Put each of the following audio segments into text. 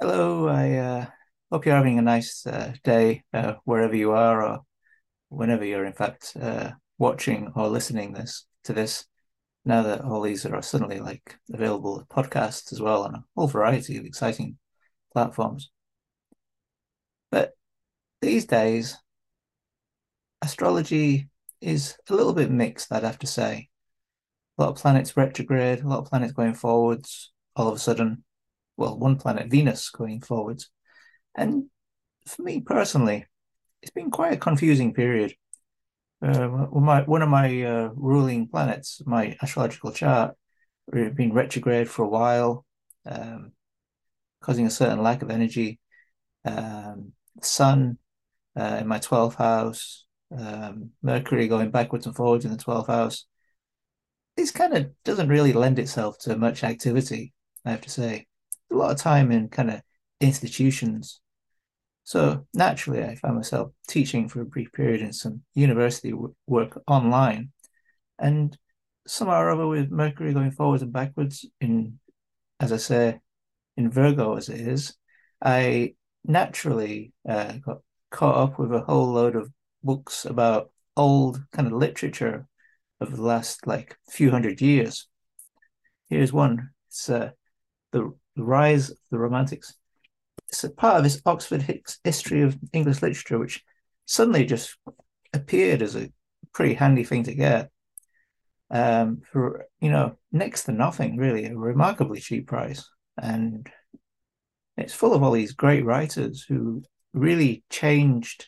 Hello, I uh, hope you're having a nice uh, day uh, wherever you are, or whenever you're in fact uh, watching or listening this to this. Now that all these are suddenly like available podcasts as well on a whole variety of exciting platforms. But these days, astrology is a little bit mixed, I'd have to say. A lot of planets retrograde, a lot of planets going forwards all of a sudden well, one planet, Venus, going forwards. And for me personally, it's been quite a confusing period. Uh, my, one of my uh, ruling planets, my astrological chart, had been retrograde for a while, um, causing a certain lack of energy. Um, Sun uh, in my 12th house, um, Mercury going backwards and forwards in the 12th house. This kind of doesn't really lend itself to much activity, I have to say a lot of time in kind of institutions. So naturally, I found myself teaching for a brief period in some university work online, and somehow or other with Mercury going forwards and backwards in, as I say, in Virgo as it is, I naturally uh, got caught up with a whole load of books about old kind of literature of the last like few hundred years. Here's one. It's uh, the the Rise of the Romantics. It's a part of this Oxford History of English Literature, which suddenly just appeared as a pretty handy thing to get um, for, you know, next to nothing, really, a remarkably cheap price. And it's full of all these great writers who really changed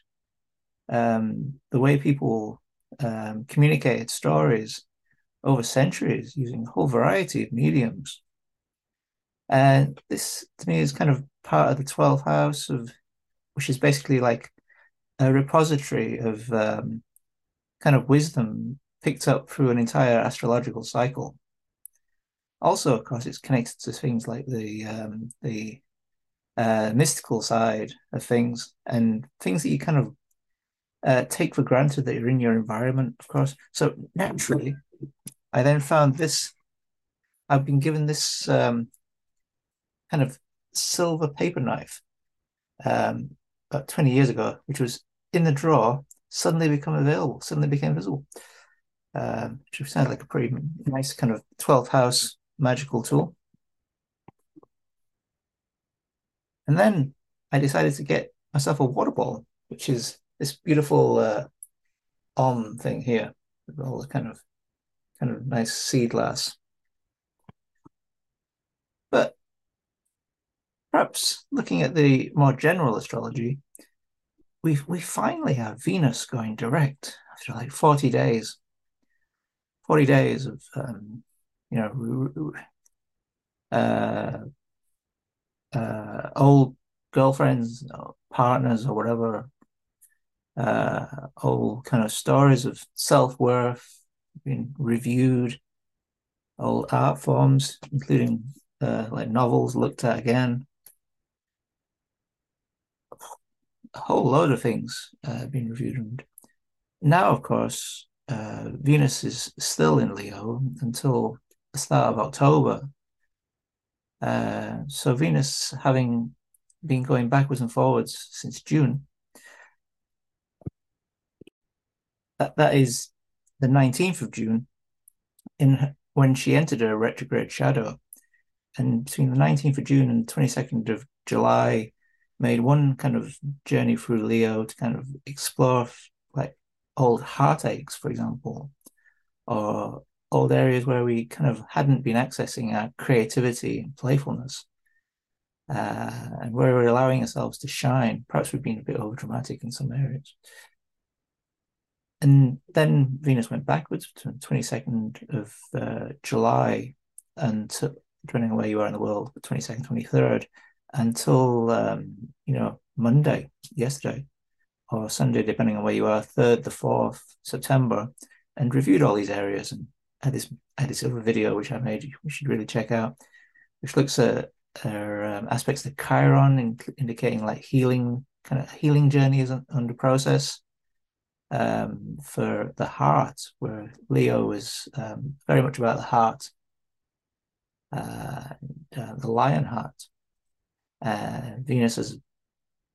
um, the way people um, communicated stories over centuries using a whole variety of mediums. And this to me is kind of part of the 12th house of, which is basically like a repository of um, kind of wisdom picked up through an entire astrological cycle. Also, of course, it's connected to things like the um, the uh, mystical side of things and things that you kind of uh, take for granted that you're in your environment, of course. So naturally, I then found this. I've been given this um, kind of silver paper knife um, about 20 years ago, which was in the drawer, suddenly become available, suddenly became visible, um, which sounds like a pretty nice kind of 12th house magical tool. And then I decided to get myself a water ball, which is this beautiful uh, on thing here with all the kind of kind of nice seed glass. But perhaps looking at the more general astrology, we we finally have Venus going direct after like 40 days. 40 days of um, you know uh, uh, old girlfriends or partners or whatever uh, old kind of stories of self-worth being reviewed old art forms including uh, like novels looked at again a whole load of things uh, being reviewed. And now, of course, uh, Venus is still in Leo until the start of October. Uh, so Venus, having been going backwards and forwards since June, that, that is the 19th of June, in when she entered a retrograde shadow. And between the 19th of June and 22nd of July, made one kind of journey through Leo to kind of explore like old heartaches, for example, or old areas where we kind of hadn't been accessing our creativity and playfulness. Uh, and where we're allowing ourselves to shine. Perhaps we've been a bit over dramatic in some areas. And then Venus went backwards to the 22nd of uh, July and depending on where you are in the world, the 22nd, 23rd, until um, you know Monday, yesterday, or Sunday, depending on where you are, third, the fourth September, and reviewed all these areas and had this had this other video which I made. You should really check out, which looks at um, aspects of Chiron, in, indicating like healing kind of healing journey is under process. Um, for the heart, where Leo is um, very much about the heart, uh, uh, the lion heart Uh, Venus has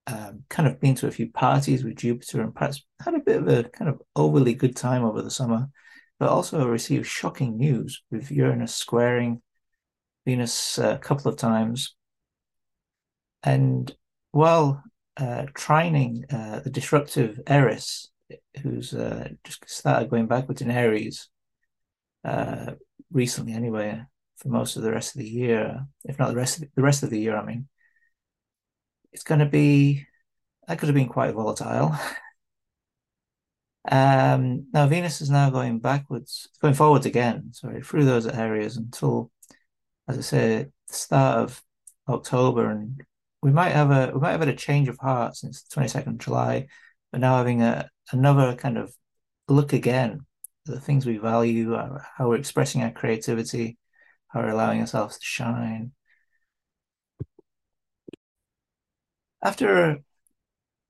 um, kind of been to a few parties with Jupiter and perhaps had a bit of a kind of overly good time over the summer, but also received shocking news with Uranus squaring Venus uh, a couple of times. And while uh, trining uh, the disruptive Eris, who's uh, just started going backwards in Aries uh, recently, anyway, for most of the rest of the year, if not the rest of the, the rest of the year, I mean, it's going to be that could have been quite volatile. um, now Venus is now going backwards, going forwards again. Sorry, through those areas until, as I say, the start of October, and we might have a we might have had a change of heart since the twenty second of July, but now having a another kind of look again at the things we value, how we're expressing our creativity, how we're allowing ourselves to shine. After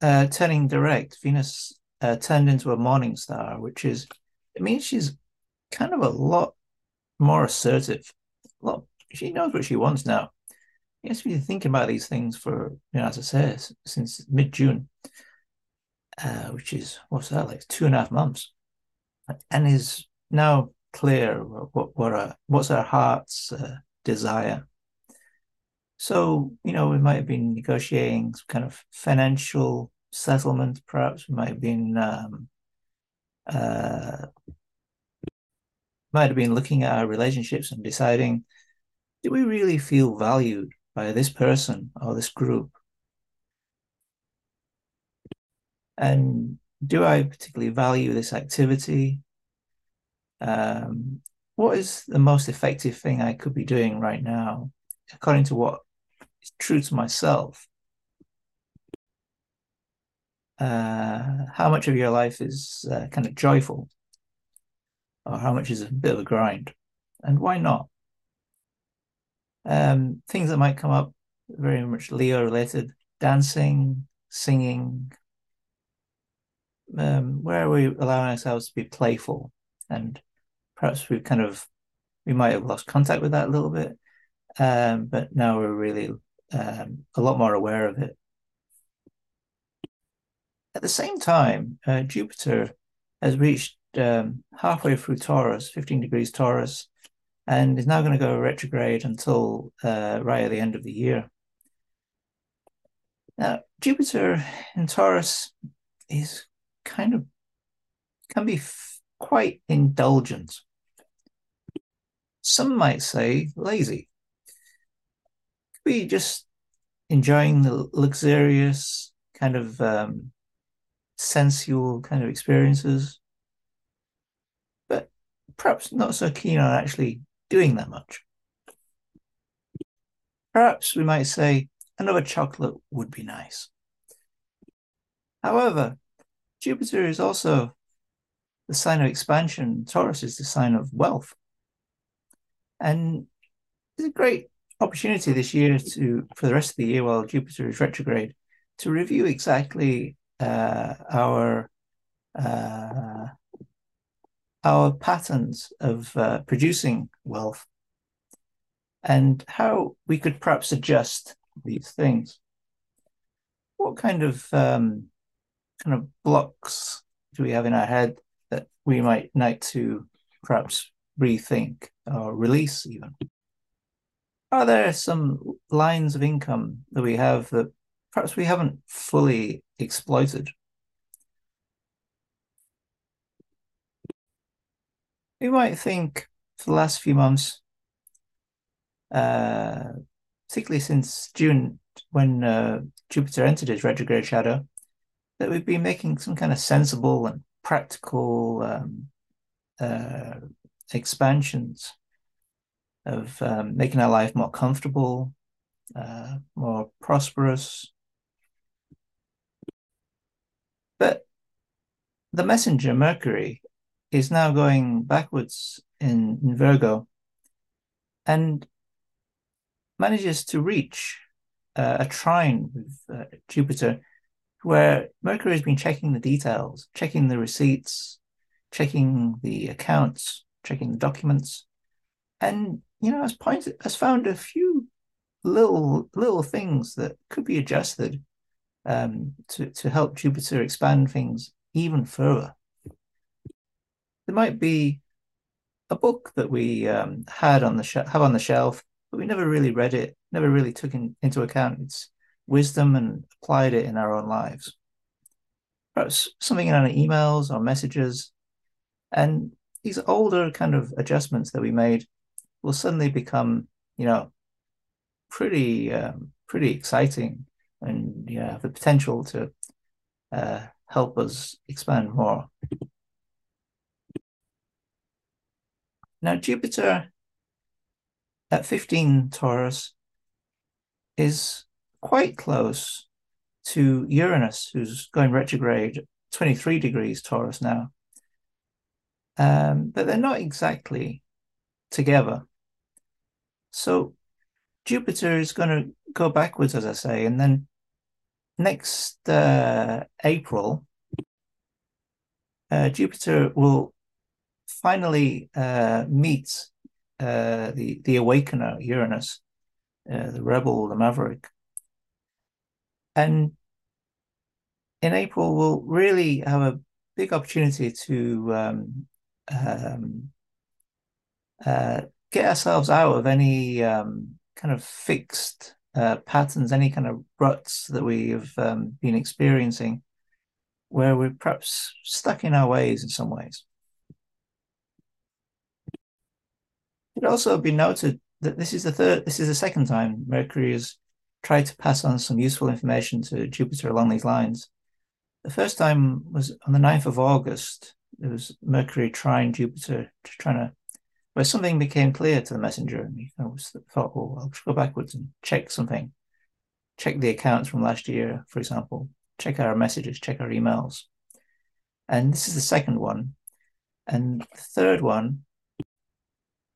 uh, turning direct, Venus uh, turned into a morning star, which is, it means she's kind of a lot more assertive. Lot, she knows what she wants now. She has been thinking about these things for, you know, as I say, since mid June, uh, which is, what's that, like two and a half months, and is now clear what, what, our, what's our heart's uh, desire so, you know, we might have been negotiating some kind of financial settlement, perhaps. We might have been um, uh, might have been looking at our relationships and deciding, do we really feel valued by this person or this group? And do I particularly value this activity? Um, what is the most effective thing I could be doing right now, according to what true to myself. Uh, how much of your life is uh, kind of joyful, or how much is a bit of a grind, and why not? Um, things that might come up very much Leo related: dancing, singing. Um, where are we allowing ourselves to be playful, and perhaps we've kind of we might have lost contact with that a little bit, um, but now we're really um, a lot more aware of it. At the same time, uh, Jupiter has reached um, halfway through Taurus, 15 degrees Taurus, and is now going to go retrograde until uh, right at the end of the year. Now, Jupiter in Taurus is kind of can be f- quite indulgent. Some might say lazy be just enjoying the luxurious kind of um, sensual kind of experiences, but perhaps not so keen on actually doing that much. Perhaps we might say another chocolate would be nice. However, Jupiter is also the sign of expansion. Taurus is the sign of wealth. And it's a great opportunity this year to, for the rest of the year while Jupiter is retrograde, to review exactly uh, our uh, our patterns of uh, producing wealth and how we could perhaps adjust these things. What kind of um, kind of blocks do we have in our head that we might need to perhaps rethink or release even? Are there some lines of income that we have that perhaps we haven't fully exploited? We might think for the last few months, uh, particularly since June, when uh, Jupiter entered his retrograde shadow, that we've been making some kind of sensible and practical um, uh, expansions of um, making our life more comfortable, uh, more prosperous. But the messenger, Mercury, is now going backwards in, in Virgo and manages to reach uh, a trine with uh, Jupiter where Mercury has been checking the details, checking the receipts, checking the accounts, checking the documents, and you know, has pointed found a few little little things that could be adjusted um, to to help Jupiter expand things even further. There might be a book that we um, had on the sh- have on the shelf, but we never really read it, never really took in, into account its wisdom and applied it in our own lives. Perhaps something in our emails or messages, and these older kind of adjustments that we made will suddenly become, you know, pretty um, pretty exciting and you know, have the potential to uh, help us expand more. Now, Jupiter at 15 Taurus is quite close to Uranus, who's going retrograde 23 degrees Taurus now. Um, but they're not exactly together. So Jupiter is going to go backwards, as I say, and then next uh, April, uh, Jupiter will finally uh, meet uh, the the awakener Uranus, uh, the rebel, the maverick, and in April we'll really have a big opportunity to um, um, uh, get ourselves out of any um, kind of fixed uh, patterns, any kind of ruts that we've um, been experiencing, where we're perhaps stuck in our ways in some ways. It also be noted that this is the third, this is the second time Mercury has tried to pass on some useful information to Jupiter along these lines. The first time was on the 9th of August. It was Mercury trining Jupiter, trying to where something became clear to the messenger, and he thought, "Oh, I'll go backwards and check something, check the accounts from last year, for example, check our messages, check our emails." And this is the second one, and the third one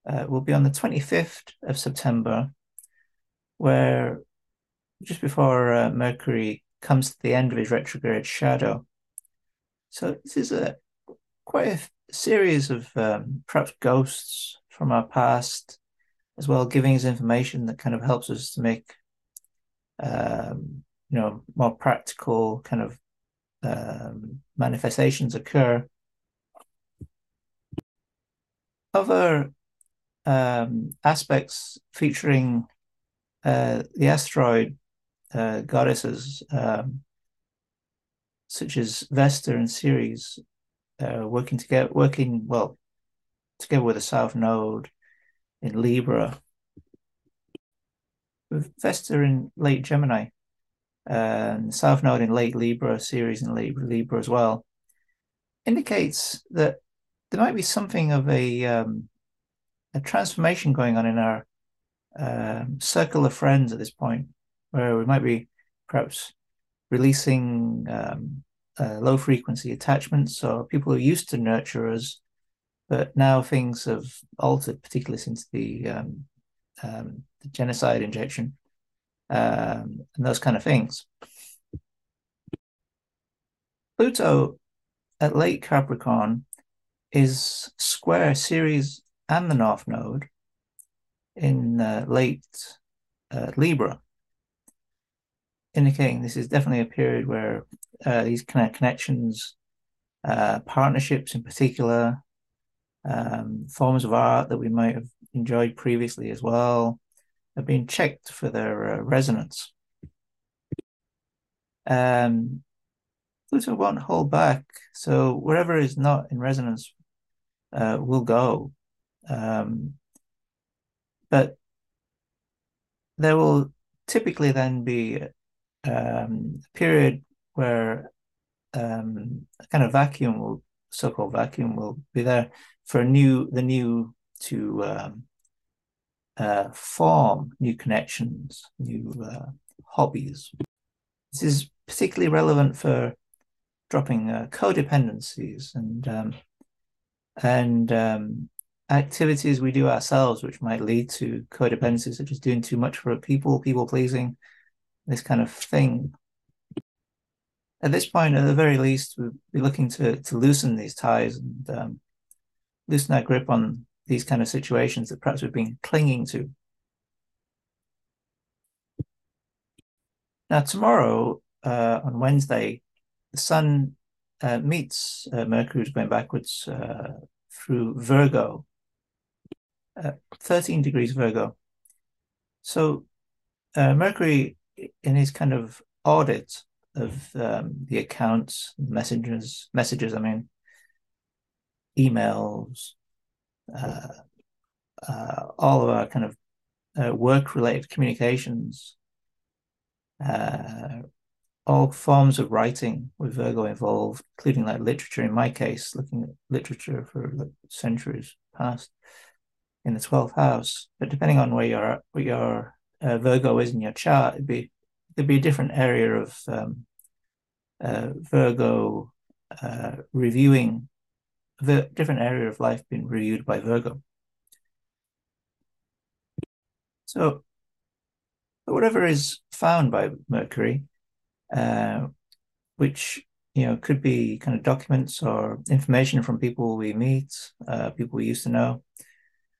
uh, will be on the twenty fifth of September, where just before uh, Mercury comes to the end of his retrograde shadow. So this is a quite a series of um, perhaps ghosts from our past, as well, giving us information that kind of helps us to make, um, you know, more practical kind of um, manifestations occur. Other um, aspects featuring uh, the asteroid uh, goddesses, um, such as Vesta and Ceres, uh, working together, working well together with the South Node in Libra, with Vesta in late Gemini, and South Node in late Libra, Ceres in late Libra as well, indicates that there might be something of a um, a transformation going on in our um, circle of friends at this point, where we might be perhaps releasing um, uh, low frequency attachments or people who used to nurture us, but now things have altered, particularly since the, um, um, the genocide injection um, and those kind of things. Pluto at late Capricorn is square Ceres and the North Node in uh, late uh, Libra indicating this is definitely a period where uh, these kind of connections, uh, partnerships in particular, um, forms of art that we might have enjoyed previously as well, have been checked for their uh, resonance. Um, Pluto won't hold back, so wherever is not in resonance uh, will go. Um, but there will typically then be um, a period where um, a kind of vacuum will, so-called vacuum, will be there for new the new to um, uh, form new connections, new uh, hobbies. This is particularly relevant for dropping uh, codependencies and um, and um, activities we do ourselves, which might lead to codependencies, such as doing too much for people, people pleasing, this kind of thing. At this point, at the very least, we'd be looking to to loosen these ties and um, loosen our grip on these kind of situations that perhaps we've been clinging to. Now, tomorrow, uh, on Wednesday, the Sun uh, meets uh, Mercury, is going backwards uh, through Virgo, uh, 13 degrees Virgo. So, uh, Mercury, in his kind of audit of um, the accounts, messages, messages, I mean, emails, all of our kind of work related communications uh, all forms of writing with Virgo involved, including like literature. In my case, looking at literature for like centuries past in the twelfth house. But depending on where you your where your uh, Virgo is in your chart, it'd be there'd be a different area of um, uh, Virgo uh, reviewing the different area of life being reviewed by Virgo. So whatever is found by Mercury, uh, which you know could be kind of documents or information from people we meet, uh, people we used to know,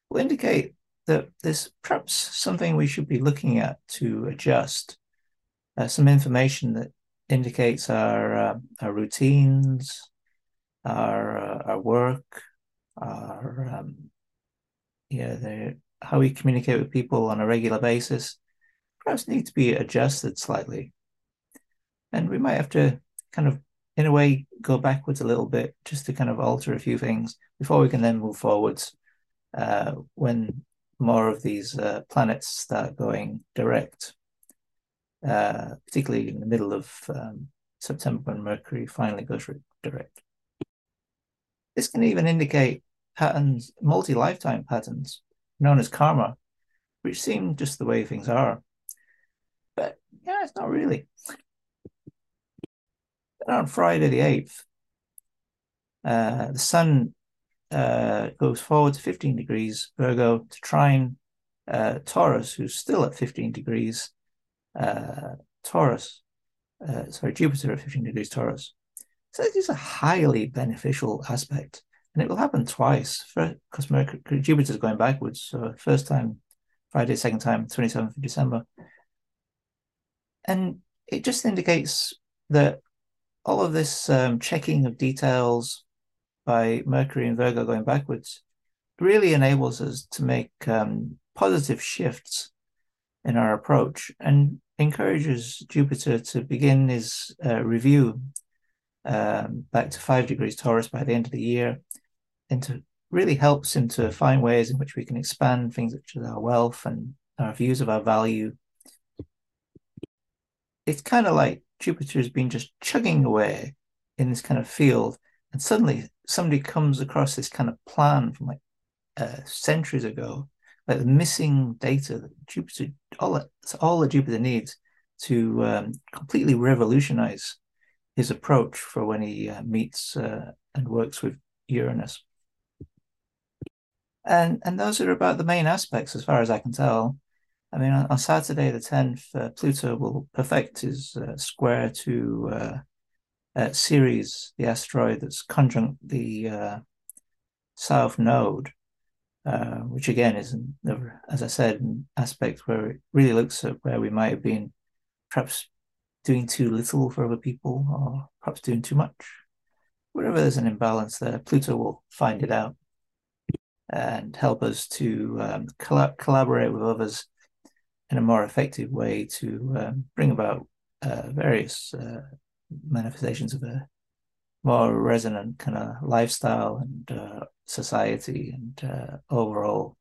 will indicate that there's perhaps something we should be looking at to adjust. Uh, some information that indicates our uh, our routines, our uh, our work, our um, yeah, the, how we communicate with people on a regular basis perhaps need to be adjusted slightly. And we might have to kind of, in a way, go backwards a little bit just to kind of alter a few things before we can then move forwards uh, when more of these uh, planets start going direct, uh, particularly in the middle of um, September when Mercury finally goes direct. This can even indicate patterns, multi lifetime patterns known as karma, which seem just the way things are. But yeah, it's not really. Then on Friday the 8th, uh, the sun uh, goes forward to 15 degrees Virgo to trine uh, Taurus, who's still at 15 degrees uh, Taurus. Uh, sorry, Jupiter at 15 degrees Taurus. So this is a highly beneficial aspect. And it will happen twice because Jupiter is going backwards. So first time Friday, second time, 27th of December. And it just indicates that all of this um, checking of details by Mercury and Virgo going backwards really enables us to make um, positive shifts in our approach and encourages Jupiter to begin his uh, review um, back to five degrees Taurus by the end of the year and to really helps him to find ways in which we can expand things such as our wealth and our views of our value. It's kind of like Jupiter has been just chugging away in this kind of field, and suddenly somebody comes across this kind of plan from like uh, centuries ago, like the missing data that Jupiter, all that, all that Jupiter needs to um, completely revolutionize his approach for when he uh, meets uh, and works with Uranus. And and those are about the main aspects, as far as I can tell. I mean, on, on Saturday the 10th, uh, Pluto will perfect his uh, square to uh, Ceres, the asteroid that's conjunct the uh, south node, uh, which again is, as I said, an aspect where it really looks at where we might have been perhaps doing too little for other people or perhaps doing too much. Wherever there's an imbalance there, Pluto will find it out and help us to um, coll- collaborate with others in a more effective way to um, bring about uh, various uh, manifestations of a more resonant kind of lifestyle and uh, society and uh, overall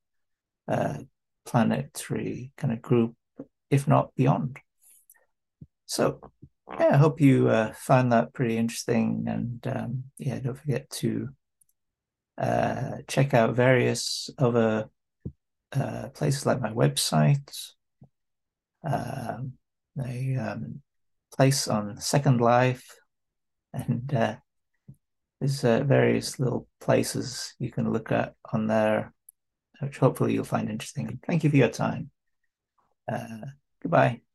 uh, planetary kind of group, if not beyond. So, yeah, I hope you uh, find that pretty interesting. And um, yeah, don't forget to check out various other places like my website um, a um, place on Second Life, and uh, there's uh, various little places you can look at on there, which hopefully you'll find interesting. Thank you for your time. Uh, goodbye.